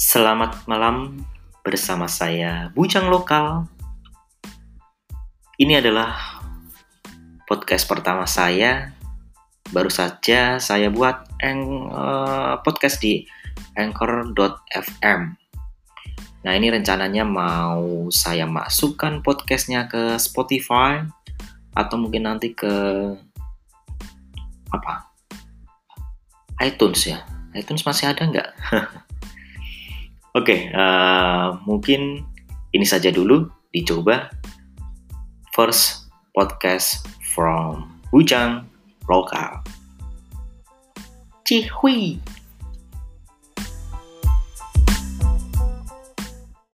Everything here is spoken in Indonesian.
Selamat malam bersama saya Bujang Lokal. Ini adalah podcast pertama saya. Baru saja saya buat eng, uh, podcast di anchor.fm. Nah ini rencananya mau saya masukkan podcastnya ke Spotify atau mungkin nanti ke apa iTunes ya iTunes masih ada nggak Oke, okay, uh, mungkin ini saja dulu dicoba. First podcast from Bujang Lokal. Cihui.